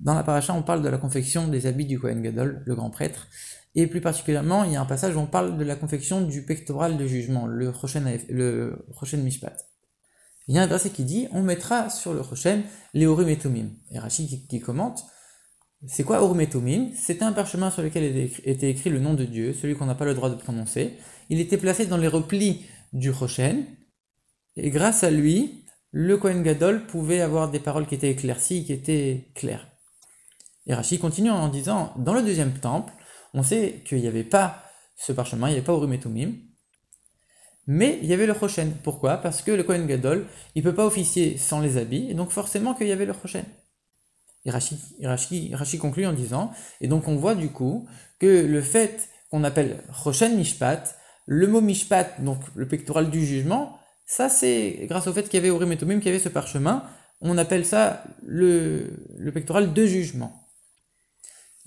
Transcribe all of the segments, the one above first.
Dans la paracha, on parle de la confection des habits du Kohen Gadol, le grand prêtre, et plus particulièrement, il y a un passage où on parle de la confection du pectoral de jugement, le Rochen, le Mishpat. Il y a un verset qui dit on mettra sur le Rochen les Urim et Tumim. Et Rachid qui, commente c'est quoi Urim et Tumim? C'était un parchemin sur lequel était écrit le nom de Dieu, celui qu'on n'a pas le droit de prononcer. Il était placé dans les replis du Rochen, et grâce à lui, le Kohen Gadol pouvait avoir des paroles qui étaient éclaircies, qui étaient claires. Et Rachid continue en disant dans le deuxième temple, on sait qu'il n'y avait pas ce parchemin, il n'y avait pas Urim Tumim, mais il y avait le Rochen. Pourquoi? Parce que le Kohen Gadol, il ne peut pas officier sans les habits, et donc forcément qu'il y avait le Rochen. Et Rashi, conclut en disant, et donc on voit du coup que le fait qu'on appelle Rochen Mishpat, le mot Mishpat, donc le pectoral du jugement, ça c'est grâce au fait qu'il y avait Urim et qu'il y avait ce parchemin, on appelle ça le, pectoral de jugement.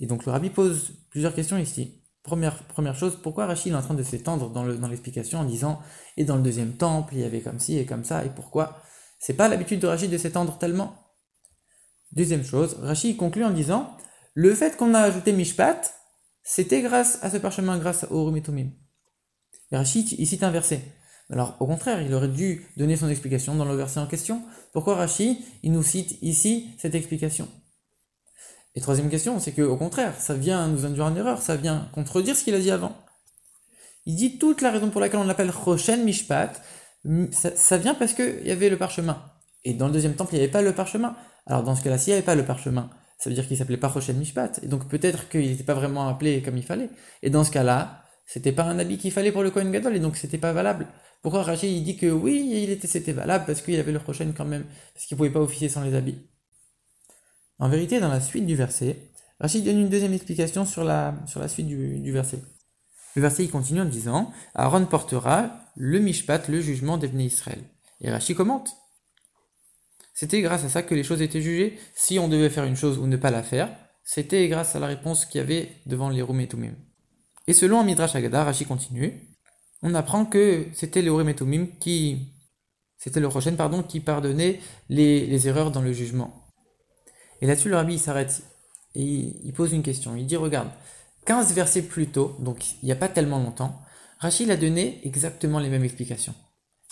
Et donc le rabbi pose plusieurs questions ici. Première, chose, pourquoi Rachid est en train de s'étendre dans l'explication en disant et dans le deuxième temple, il y avait comme ci et comme ça, et pourquoi C'est pas l'habitude de Rachid de s'étendre tellement. Deuxième chose, Rachid conclut en disant le fait qu'on a ajouté Mishpat, c'était grâce à ce parchemin, grâce au. Et Rachid, il cite un verset. Alors, au contraire, il aurait dû donner son explication dans le verset en question. Pourquoi Rachid, il nous cite ici cette explication? Et troisième question, c'est qu'au contraire, ça vient nous induire en erreur, ça vient contredire ce qu'il a dit avant. Il dit toute la raison pour laquelle on l'appelle Rochen Mishpat, ça, vient parce qu'il y avait le parchemin. Et dans le deuxième temple, il n'y avait pas le parchemin. Alors dans ce cas-là, s'il n'y avait pas le parchemin, ça veut dire qu'il s'appelait pas Rochen Mishpat. Et donc peut-être qu'il n'était pas vraiment appelé comme il fallait. Et dans ce cas-là, c'était pas un habit qu'il fallait pour le Kohen Gadol, et donc c'était pas valable. Pourquoi Rachid il dit que oui, il était, c'était valable parce qu'il avait le Rochen quand même, parce qu'il pouvait pas officier sans les habits. En vérité, dans la suite du verset, Rachid donne une deuxième explication sur la, sur la suite du, verset. Le verset il continue en disant Aaron portera le mishpat, le jugement d'Ebné Israël. Et Rachid commente C'était grâce à ça que les choses étaient jugées. Si on devait faire une chose ou ne pas la faire, c'était grâce à la réponse qu'il y avait devant les Rum et selon Midrash Agada, Rachid continue on apprend que c'était les Rum et Tumim qui. C'était le Rochen, pardon, qui pardonnait les, erreurs dans le jugement. Et là-dessus, le rabbi s'arrête et il pose une question. Il dit Regarde, 15 versets plus tôt, donc il n'y a pas tellement longtemps, Rachid a donné exactement les mêmes explications.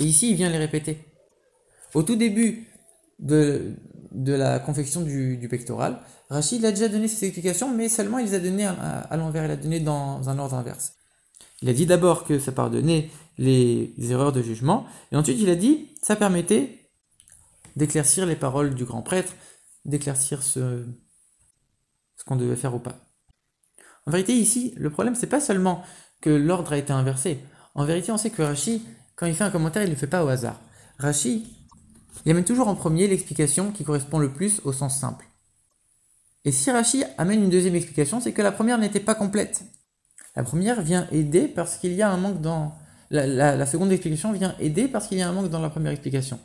Et ici, il vient les répéter. Au tout début de, la confection du, pectoral, Rachid a déjà donné ses explications, mais seulement il les a données à, l'envers, il a donné dans un ordre inverse. Il a dit d'abord que ça pardonnait les erreurs de jugement, et ensuite il a dit ça permettait d'éclaircir les paroles du grand prêtre, d'éclaircir ce, ce qu'on devait faire ou pas. En vérité, ici, le problème, c'est pas seulement que l'ordre a été inversé. En vérité, on sait que Rashi, quand il fait un commentaire, il ne le fait pas au hasard. Rashi, il amène toujours en premier l'explication qui correspond le plus au sens simple. Et si Rashi amène une deuxième explication, c'est que la première n'était pas complète. La première vient aider parce qu'il y a un manque dans... la seconde explication vient aider parce qu'il y a un manque dans la première explication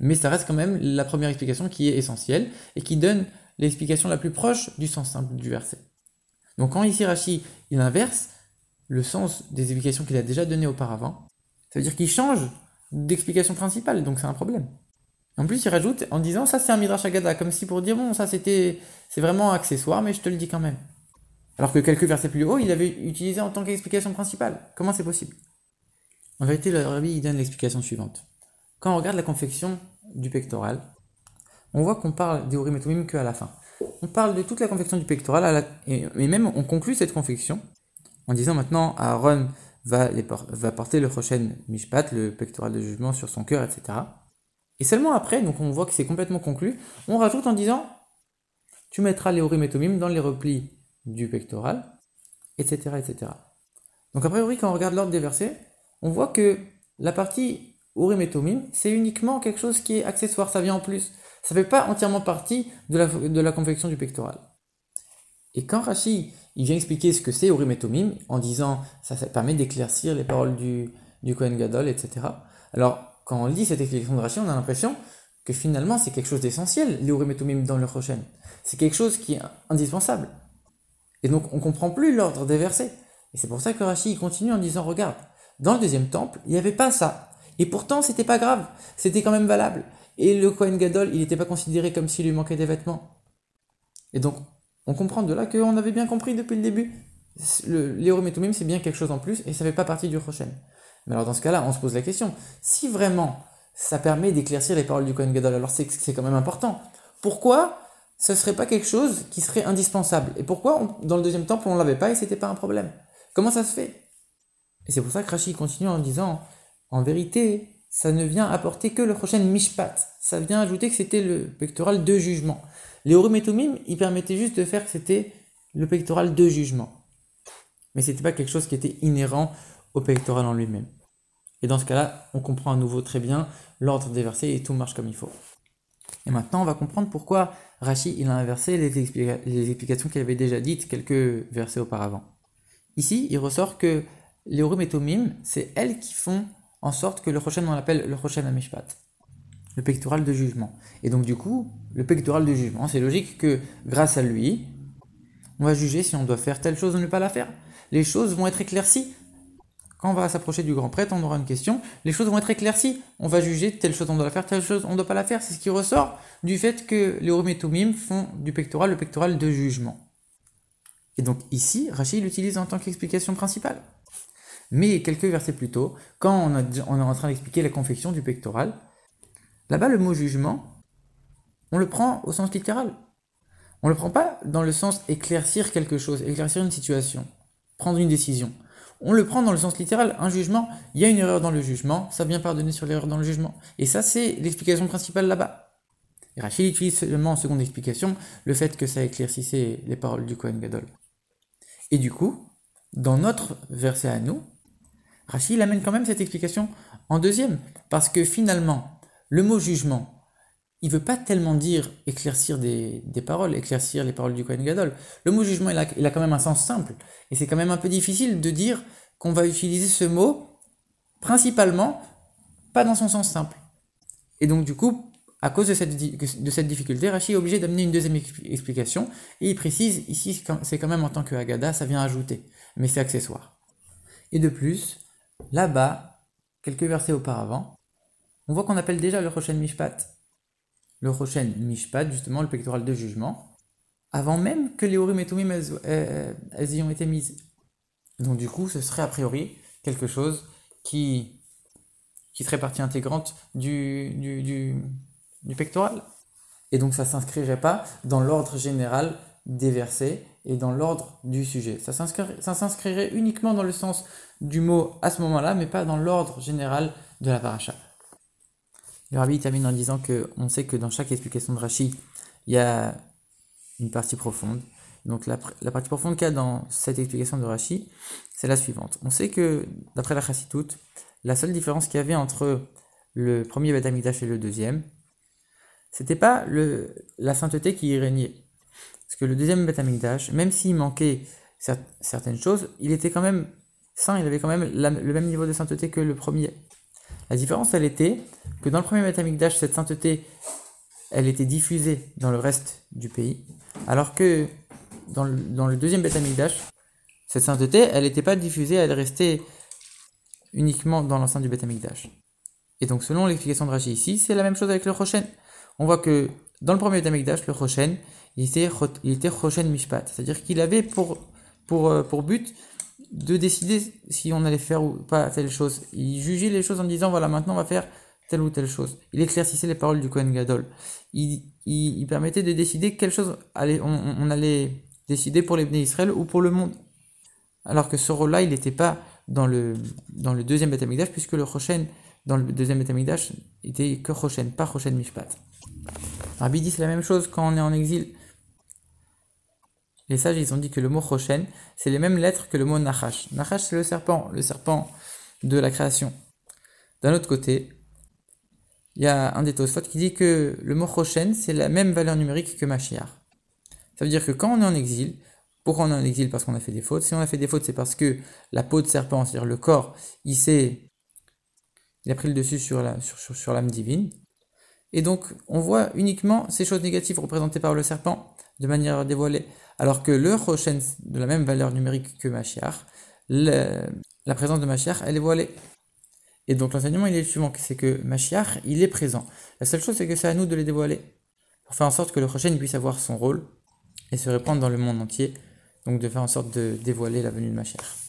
mais ça reste quand même la première explication qui est essentielle et qui donne l'explication la plus proche du sens simple du verset. Donc quand ici Rashi il inverse le sens des explications qu'il a déjà données auparavant, ça veut dire qu'il change d'explication principale, donc c'est un problème. En plus, il rajoute en disant ça c'est un midrash agada, comme si pour dire bon ça c'était c'est vraiment accessoire, mais je te le dis quand même. Alors que quelques versets plus haut, il avait utilisé en tant qu'explication principale. Comment c'est possible? En vérité, le rabbi donne l'explication suivante. Quand on regarde la confection du pectoral, on voit qu'on parle des Urim qu'à la fin. On parle de toute la confection du pectoral, et, même on conclut cette confection en disant maintenant Aaron va, porter le prochain Mishpat, le pectoral de jugement, sur son cœur, etc. Et seulement après, donc on voit que c'est complètement conclu, on rajoute en disant tu mettras les Urim dans les replis du pectoral, etc. etc. Donc a priori, quand on regarde l'ordre des versets, on voit que la partie Urim et Tumim, c'est uniquement quelque chose qui est accessoire, ça vient en plus. Ça ne fait pas entièrement partie de la, confection du pectoral. Et quand Rashi il vient expliquer ce que c'est Urim et en disant ça, ça permet d'éclaircir les paroles du, du Kohen Gadol, etc. Alors, quand on lit cette explication de Rashi, on a l'impression que finalement c'est quelque chose d'essentiel, les Urim et Tumim dans le prochain. C'est quelque chose qui est indispensable. Et donc on comprend plus l'ordre des versets. Et c'est pour ça que Rashi continue en disant regarde, dans le deuxième temple, il n'y avait pas ça. Et pourtant, c'était pas grave, c'était quand même valable. Et le Kohen Gadol, il n'était pas considéré comme s'il lui manquait des vêtements. Et donc, on comprend de là qu'on avait bien compris depuis le début. L'Eurim et Tumim, c'est bien quelque chose en plus et ça ne fait pas partie du Rochen. Mais alors, dans ce cas-là, on se pose la question si vraiment ça permet d'éclaircir les paroles du Kohen Gadol, alors c'est quand même important. Pourquoi ce serait pas quelque chose qui serait indispensable Et pourquoi, dans le deuxième temple, on l'avait pas et c'était pas un problème? Comment ça se fait? Et c'est pour ça que Rashi continue en disant en vérité, ça ne vient apporter que le prochain mishpat. Ça vient ajouter que c'était le pectoral de jugement. Les Urim et Tumim, ils permettaient juste de faire que c'était le pectoral de jugement. Mais ce n'était pas quelque chose qui était inhérent au pectoral en lui-même. Et dans ce cas-là, on comprend à nouveau très bien l'ordre des versets et tout marche comme il faut. Et maintenant, on va comprendre pourquoi Rashi il a inversé les, explications qu'il avait déjà dites quelques versets auparavant. Ici, il ressort que les Urim et Tumim, c'est elles qui font en sorte que le prochain, on l'appelle le prochain Amishpat, le pectoral de jugement. Et donc, du coup, le pectoral de jugement, c'est logique que grâce à lui, on va juger si on doit faire telle chose ou ne pas la faire. Les choses vont être éclaircies. Quand on va s'approcher du grand prêtre, on aura une question. Les choses vont être éclaircies. On va juger telle chose on doit la faire, telle chose on ne doit pas la faire. C'est ce qui ressort du fait que les Urim font du pectoral le pectoral de jugement. Et donc ici, Rachid l'utilise en tant qu'explication principale. Mais quelques versets plus tôt, quand on, est en train d'expliquer la confection du pectoral, là-bas le mot jugement, on le prend au sens littéral. On ne le prend pas dans le sens éclaircir quelque chose, éclaircir une situation, prendre une décision. On le prend dans le sens littéral. Un jugement, il y a une erreur dans le jugement, ça vient pardonner sur l'erreur dans le jugement. Et ça, c'est l'explication principale là-bas. Rachid utilise seulement en seconde explication le fait que ça éclaircissait les paroles du Kohen Gadol. Et du coup, dans notre verset à nous, Rachid amène quand même cette explication en deuxième, parce que finalement, le mot jugement, il veut pas tellement dire éclaircir des, paroles, éclaircir les paroles du Kohen Gadol. Le mot jugement, il a, il a quand même un sens simple, et c'est quand même un peu difficile de dire qu'on va utiliser ce mot principalement pas dans son sens simple. Et donc du coup, à cause de cette, de cette difficulté, Rachid est obligé d'amener une deuxième explication, et il précise ici, c'est quand même en tant que Agada, ça vient ajouter, mais c'est accessoire. Et de plus, Là-bas, quelques versets auparavant, on voit qu'on appelle déjà le Rochen Mishpat. Le Rochen Mishpat, justement, le pectoral de jugement, avant même que les Urim et Tumim elles, y ont été mises. Donc du coup, ce serait a priori quelque chose qui, qui serait partie intégrante du, du, du pectoral. Et donc ça ne s'inscrirait pas dans l'ordre général des versets et dans l'ordre du sujet. Ça s'inscrirait uniquement dans le sens du mot à ce moment-là, mais pas dans l'ordre général de la paracha. Le rabbi termine en disant que on sait que dans chaque explication de Rashi, il y a une partie profonde. Donc la, partie profonde qu'il y a dans cette explication de Rashi, c'est la suivante. On sait que, d'après la Chassitout, la seule différence qu'il y avait entre le premier Beth et le deuxième, c'était pas la sainteté qui y régnait. Parce que le deuxième Beth même s'il manquait certaines choses, il était quand même saint, il avait quand même le même niveau de sainteté que le premier. La différence, elle était que dans le premier Beth cette sainteté, elle était diffusée dans le reste du pays, alors que dans le, dans le deuxième cette sainteté, elle n'était pas diffusée, elle restait uniquement dans l'enceinte du Beth Et donc, selon l'explication de Rashi ici, c'est la même chose avec le Rochen. On voit que dans le premier Beth le Rochen, il était, était Rochen Mishpat, c'est-à-dire qu'il avait pour, pour, euh, pour but de décider si on allait faire ou pas telle chose. Il jugeait les choses en disant voilà maintenant on va faire telle ou telle chose. Il éclaircissait les paroles du Kohen Gadol. Il, il, permettait de décider quelle chose allait, on, allait décider pour les Israël ou pour le monde. Alors que ce rôle-là, il n'était pas dans le, dans le deuxième Beth puisque le Rochen, dans le deuxième Beth était que Rochen, pas Rochen Mishpat. Rabbi dit c'est la même chose quand on est en exil. Les sages, ils ont dit que le mot Choshen, c'est les mêmes lettres que le mot Nachash. Nachash, c'est le serpent, le serpent de la création. D'un autre côté, il y a un des Tosfot qui dit que le mot Choshen, c'est la même valeur numérique que Mashiach. Ça veut dire que quand on est en exil, pourquoi on est en exil Parce qu'on a fait des fautes? Si on a fait des fautes, c'est parce que la peau de serpent, c'est-à-dire le corps, il s'est, il a pris le dessus sur l'âme divine. Et donc, on voit uniquement ces choses négatives représentées par le serpent de manière dévoilée. Alors que le Rochen de la même valeur numérique que Mashiach, la présence de Mashiach, elle est voilée. Et donc l'enseignement il est le suivant, c'est que Mashiach, il est présent. La seule chose c'est que c'est à nous de les dévoiler, pour faire en sorte que le prochain puisse avoir son rôle et se répandre dans le monde entier, donc de faire en sorte de dévoiler la venue de Mashiach.